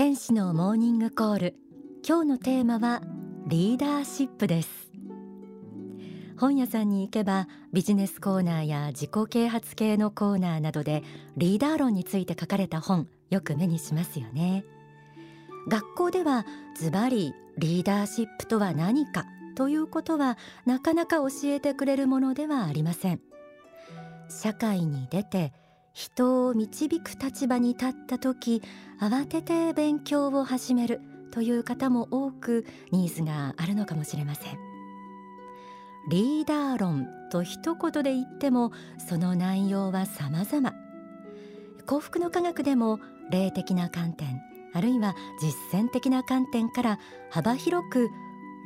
天使のモーニングコール。今日のテーマはリーダーシップです。本屋さんに行けばビジネスコーナーや自己啓発系のコーナーなどでリーダー論について書かれた本よく目にしますよね。学校ではズバリリーダーシップとは何かということはなかなか教えてくれるものではありません。社会に出て人を導く立場に立った時慌てて勉強を始めるという方も多くニーズがあるのかもしれません。リーダー論と一言で言ってもその内容は様々。幸福の科学でも霊的な観点あるいは実践的な観点から幅広く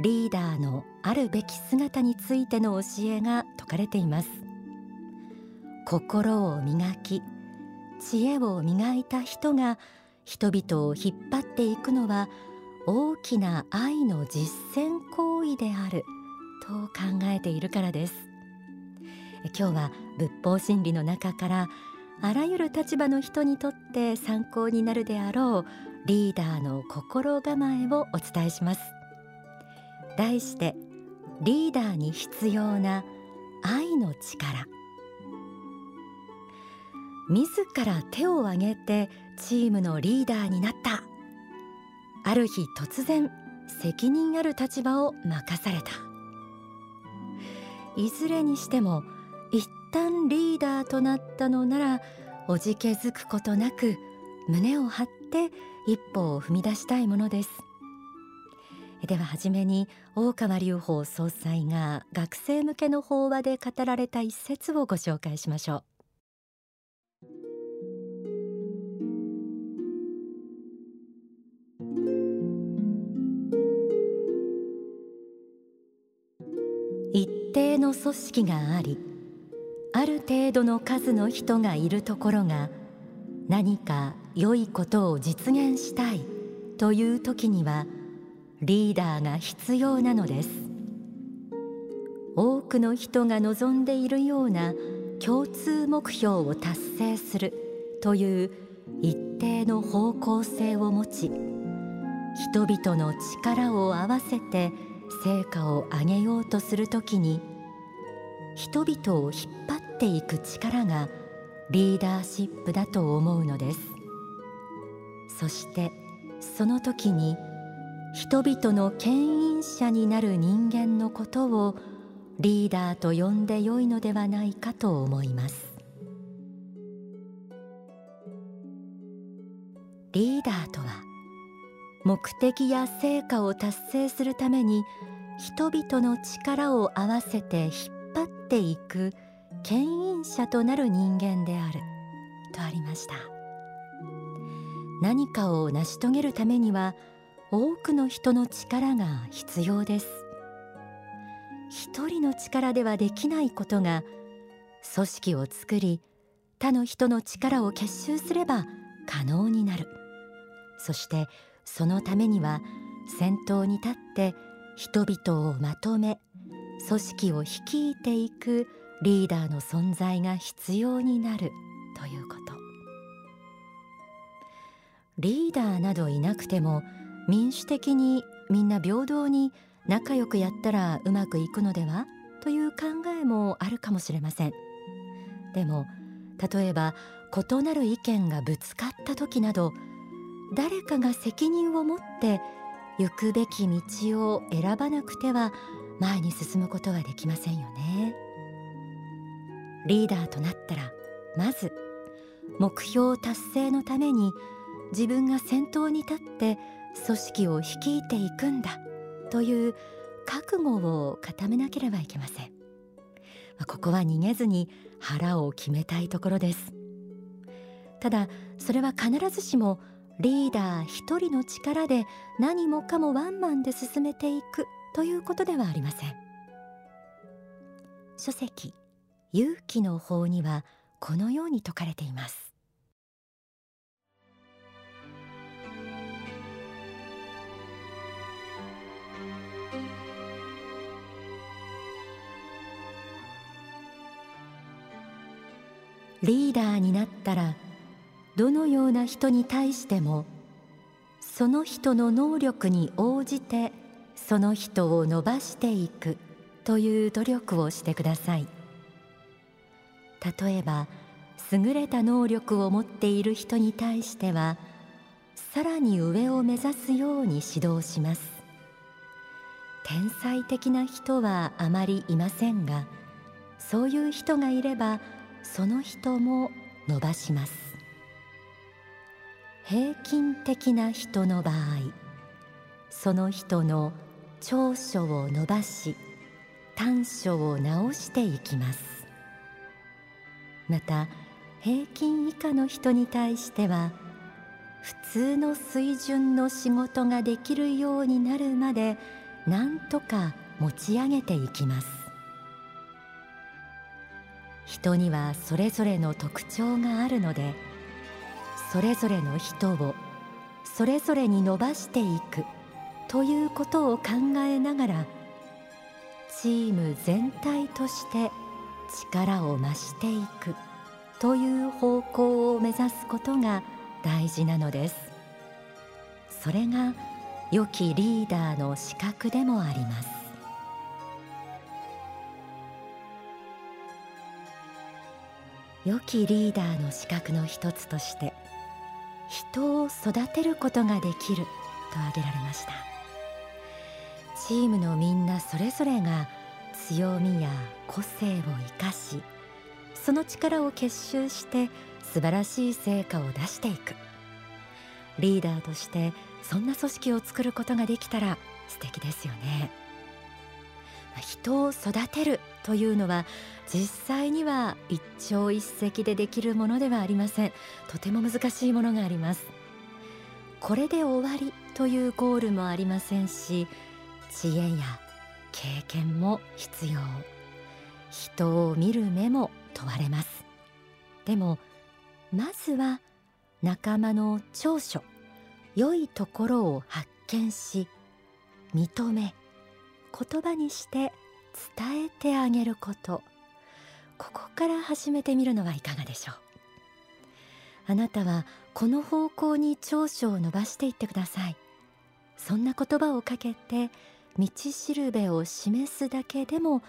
リーダーのあるべき姿についての教えが説かれています。心を磨き知恵を磨いた人が人々を引っ張っていくのは大きな愛の実践行為であると考えているからです。今日は仏法真理の中からあらゆる立場の人にとって参考になるであろうリーダーの心構えをお伝えします。題してリーダーに必要な愛の力。自ら手を挙げてチームのリーダーになった。ある日突然責任ある立場を任された。いずれにしても一旦リーダーとなったのならおじけづくことなく胸を張って一歩を踏み出したいものです。では初めに大川隆法総裁が学生向けの法話で語られた一節をご紹介しましょう。組織がありある程度の数の人がいるところが何か良いことを実現したいという時にはリーダーが必要なのです。多くの人が望んでいるような共通目標を達成するという一定の方向性を持ち人々の力を合わせて成果を上げようとするときに人々を引っ張っていく力がリーダーシップだと思うのです。そしてその時に人々の牽引者になる人間のことをリーダーと呼んでよいのではないかと思います。リーダーとは目的や成果を達成するために人々の力を合わせて引っ張っていく牽引者となる人間であるとありました。何かを成し遂げるためには多くの人の力が必要です。一人の力ではできないことが組織を作り他の人の力を結集すれば可能になる。そしてそのためには先頭に立って人々をまとめ組織を率いていくリーダーの存在が必要になるということ。リーダーなどいなくても民主的にみんな平等に仲良くやったらうまくいくのでは？という考えもあるかもしれません。でも例えば異なる意見がぶつかった時など誰かが責任を持って行くべき道を選ばなくては前に進むことはできませんよね。リーダーとなったらまず目標達成のために自分が先頭に立って組織を率いていくんだという覚悟を固めなければいけません。ここは逃げずに腹を決めたいところです。ただそれは必ずしもリーダー一人の力で何もかもワンマンで進めていくということではありません。書籍勇気の法にはこのように説かれています。リーダーになったらどのような人に対してもその人の能力に応じてその人を伸ばしていくという努力をしてください。例えば優れた能力を持っている人に対してはさらに上を目指すように指導します。天才的な人はあまりいませんがそういう人がいればその人も伸ばします。平均的な人の場合その人の長所を伸ばし短所を直していきます。また平均以下の人に対しては普通の水準の仕事ができるようになるまで何とか持ち上げていきます。人にはそれぞれの特徴があるのでそれぞれの人をそれぞれに伸ばしていく。ということを考えながらチーム全体として力を増していくという方向を目指すことが大事なのです。それが良きリーダーの資格でもあります。良きリーダーの資格の一つとして人を育てることができると挙げられました。チームのみんなそれぞれが強みや個性を生かしその力を結集して素晴らしい成果を出していく。リーダーとしてそんな組織を作ることができたら素敵ですよね。人を育てるというのは実際には一朝一夕でできるものではありません。とても難しいものがあります。これで終わりというゴールもありませんし知恵や経験も必要。人を見る目も問われます。でもまずは仲間の長所良いところを発見し認め言葉にして伝えてあげること。ここから始めてみるのはいかがでしょう。あなたはこの方向に長所を伸ばしていってください。そんな言葉をかけて道しるべを示すだけでも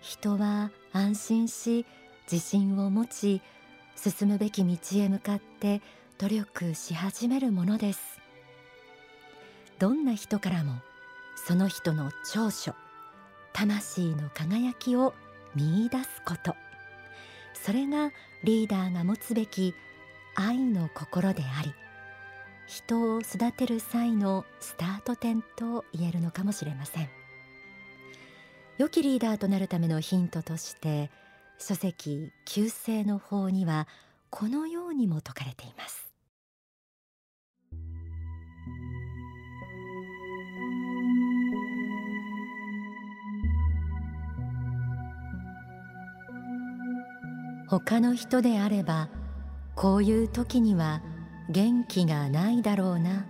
人は安心し自信を持ち進むべき道へ向かって努力し始めるものです。どんな人からもその人の長所魂の輝きを見出すこと。それがリーダーが持つべき愛の心であり人を育てる際のスタート点と言えるのかもしれません。良きリーダーとなるためのヒントとして書籍旧世の法にはこのようにも説かれています。他の人であればこういう時には元気がないだろうな。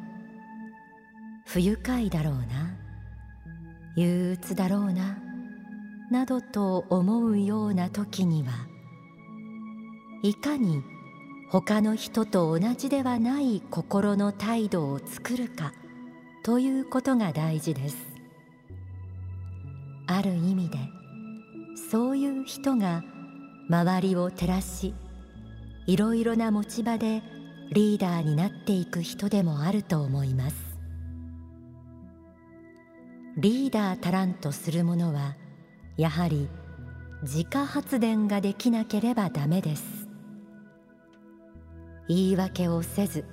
不愉快だろうな。憂鬱だろうな。などと思うような時にはいかに他の人と同じではない心の態度を作るかということが大事です。ある意味でそういう人が周りを照らしいろいろな持ち場でリーダーになっていく人でもあると思います。リーダーたらんとする者はやはり自家発電ができなければダメです。言い訳をせず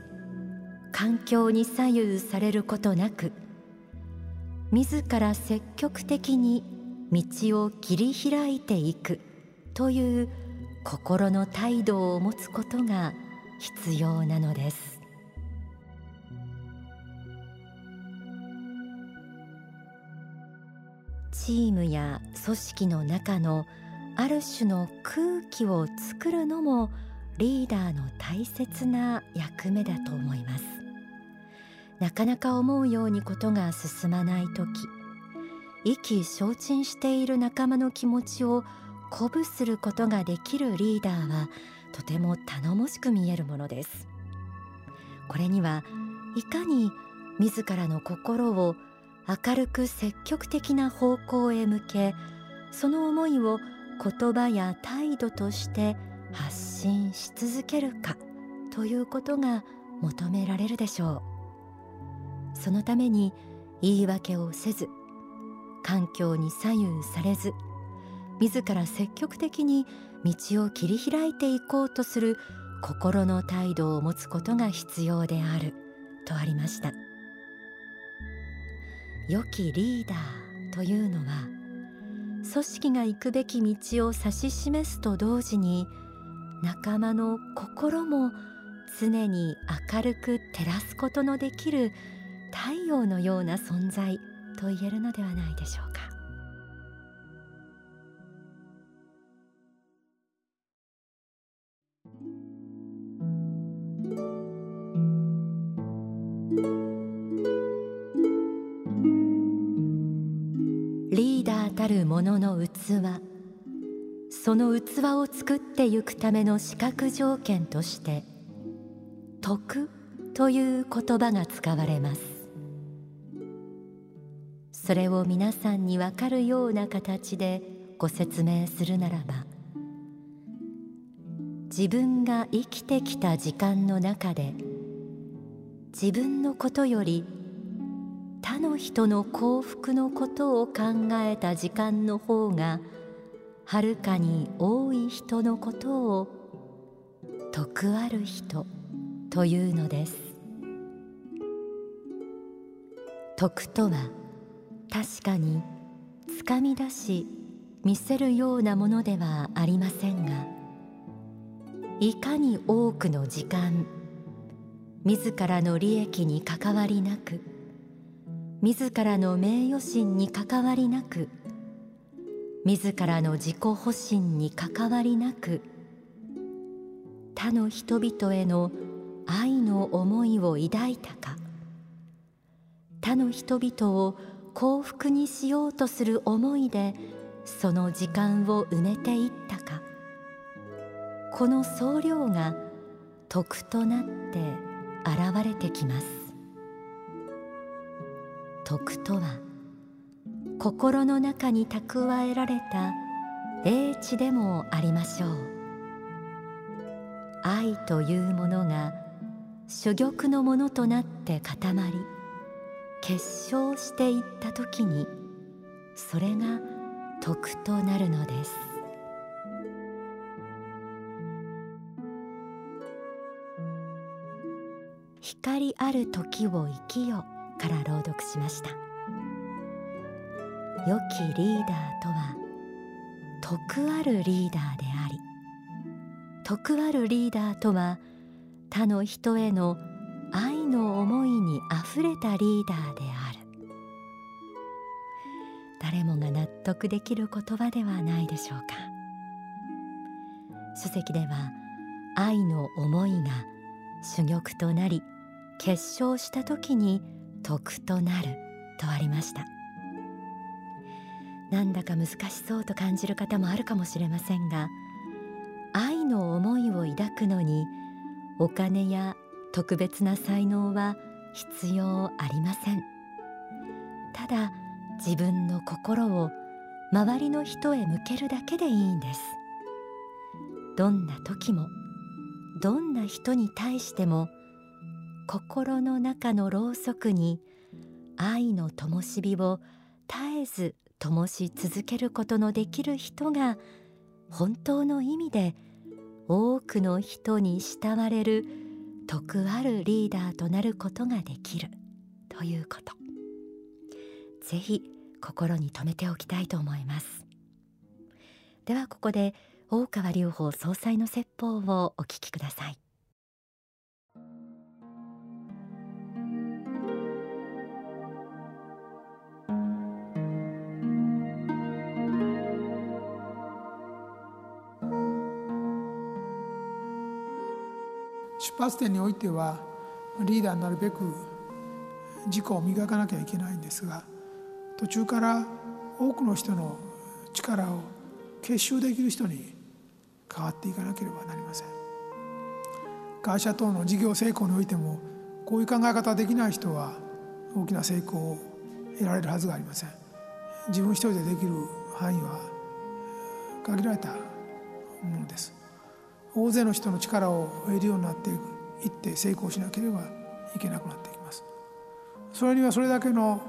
環境に左右されることなく自ら積極的に道を切り開いていくという心の態度を持つことが必要なのです。チームや組織の中のある種の空気を作るのもリーダーの大切な役目だと思います。なかなか思うようにことが進まない時意気消沈している仲間の気持ちを鼓舞することができるリーダーはとても頼もしく見えるものです。これにはいかに自らの心を明るく積極的な方向へ向けその思いを言葉や態度として発信し続けるかということが求められるでしょう。そのために言い訳をせず環境に左右されず自ら積極的に道を切り開いていこうとする心の態度を持つことが必要であるとありました。良きリーダーというのは組織が行くべき道を指し示すと同時に仲間の心も常に明るく照らすことのできる太陽のような存在と言えるのではないでしょうか。たる者の器。その器を作ってゆくための資格条件として徳という言葉が使われます。それを皆さんにわかるような形でご説明するならば自分が生きてきた時間の中で自分のことより他の人の幸福のことを考えた時間の方がはるかに多い人のことを徳ある人というのです。徳とは確かにつかみ出し見せるようなものではありませんがいかに多くの時間自らの利益に関わりなく自らの名誉心に関わりなく自らの自己保身に関わりなく他の人々への愛の思いを抱いたか他の人々を幸福にしようとする思いでその時間を埋めていったかこの総量が徳となって現れてきます。徳とは心の中に蓄えられた英知でもありましょう。愛というものが珠玉のものとなって固まり結晶していった時にそれが徳となるのです。光ある時を生きよから朗読しました。良きリーダーとは徳あるリーダーであり徳あるリーダーとは他の人への愛の思いにあふれたリーダーである。誰もが納得できる言葉ではないでしょうか。書籍では愛の思いが珠玉となり結晶した時に徳となるとありました。なんだか難しそうと感じる方もあるかもしれませんが愛の思いを抱くのにお金や特別な才能は必要ありません。ただ自分の心を周りの人へ向けるだけでいいんです。どんな時もどんな人に対しても心の中のろうそくに愛の灯火を絶えず灯し続けることのできる人が本当の意味で多くの人に慕われる徳あるリーダーとなることができる。ということ。ぜひ心に留めておきたいと思います。ではここで大川隆法総裁の説法をお聞きください。出発点においてはリーダーになるべく自己を磨かなきゃいけないんですが途中から多くの人の力を結集できる人に変わっていかなければなりません。会社等の事業成功においてもこういう考え方できない人は大きな成功を得られるはずがありません。自分一人でできる範囲は限られたものです。大勢の人の力を得るようになっていって成功しなければいけなくなっていきます。それにはそれだけの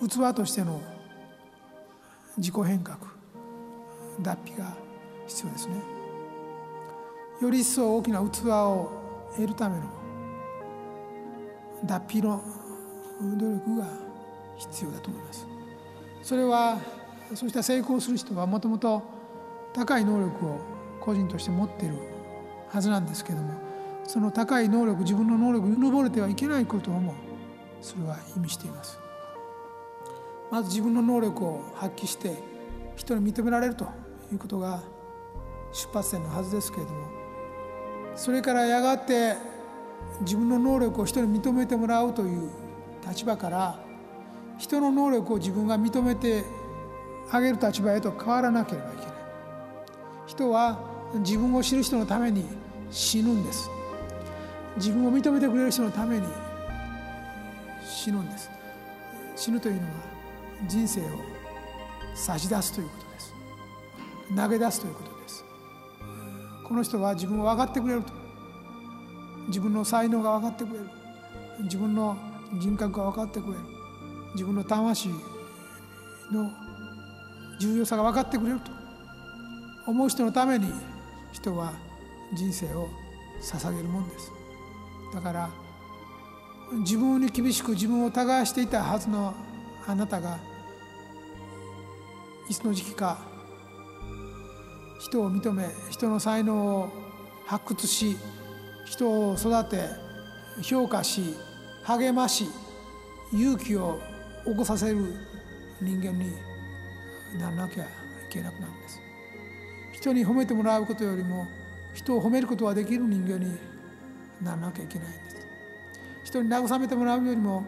器としての自己変革脱皮が必要ですね。より一層大きな器を得るための脱皮の努力が必要だと思います。それはそうした成功する人はもともと高い能力を個人として持っているはずなんですけどもその高い能力自分の能力に登れてはいけないことをもそれは意味しています。まず自分の能力を発揮して人に認められるということが出発点のはずですけれどもそれからやがて自分の能力を人に認めてもらうという立場から人の能力を自分が認めてあげる立場へと変わらなければいけない。人は自分を知る人のために死ぬんです。自分を認めてくれる人のために死ぬんです。死ぬというのは人生を差し出すということです。投げ出すということです。この人は自分を分かってくれると。自分の才能が分かってくれる。自分の人格が分かってくれる。自分の魂の重要さが分かってくれると。思う人のために人は人生を捧げるもんです。だから自分に厳しく自分を耕していたはずのあなたがいつの時期か人を認め人の才能を発掘し人を育て評価し励まし勇気を起こさせる人間にならなきゃいけなくなるんです。人に褒めてもらうことよりも人を褒めることができる人間にならなきゃいけないんです。人に慰めてもらうよりも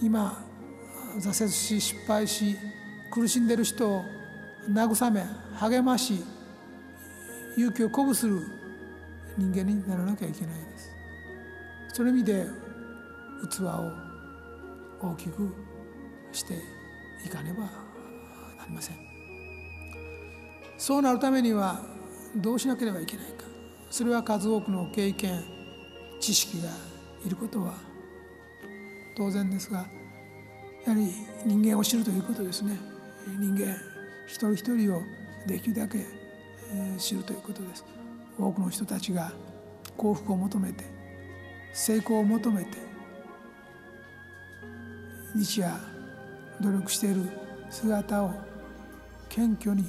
今挫折し失敗し苦しんでる人を慰め励まし勇気を鼓舞する人間にならなきゃいけないです。その意味で器を大きくしていかねばなりません。そうなるためにはどうしなければいけないか。それは数多くの経験知識がいることは当然ですがやはり人間を知るということですね。人間一人一人をできるだけ知るということです。多くの人たちが幸福を求めて成功を求めて日夜努力している姿を謙虚に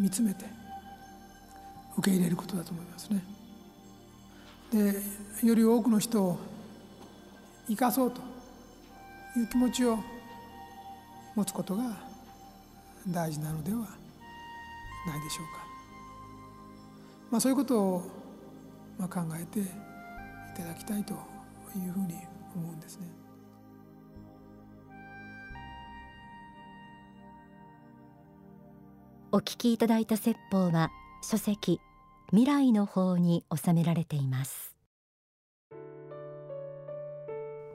見つめて受け入れることだと思いますね。でより多くの人を生かそうという気持ちを持つことが大事なのではないでしょうか。まあ、そういうことをま考えていただきたいというふうに思うんですね。お聞きいただいた説法は書籍未来の方に収められています。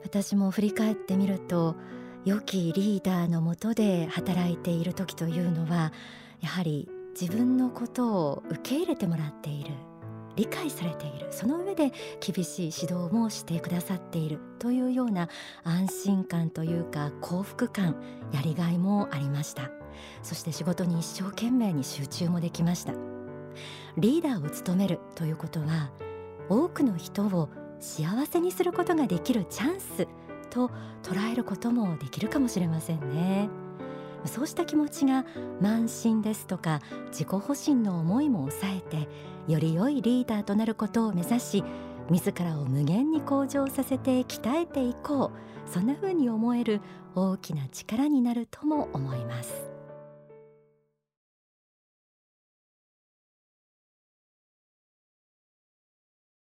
私も振り返ってみると良きリーダーのもとで働いている時というのはやはり自分のことを受け入れてもらっている。理解されている。その上で厳しい指導もしてくださっている。というような安心感というか幸福感やりがいもありました。そして仕事に一生懸命に集中もできました。リーダーを務めるということは多くの人を幸せにすることができるチャンスと捉えることもできるかもしれませんね。そうした気持ちが慢心ですとか自己保身の思いも抑えてより良いリーダーとなることを目指し自らを無限に向上させて鍛えていこう。そんな風に思える大きな力になるとも思います。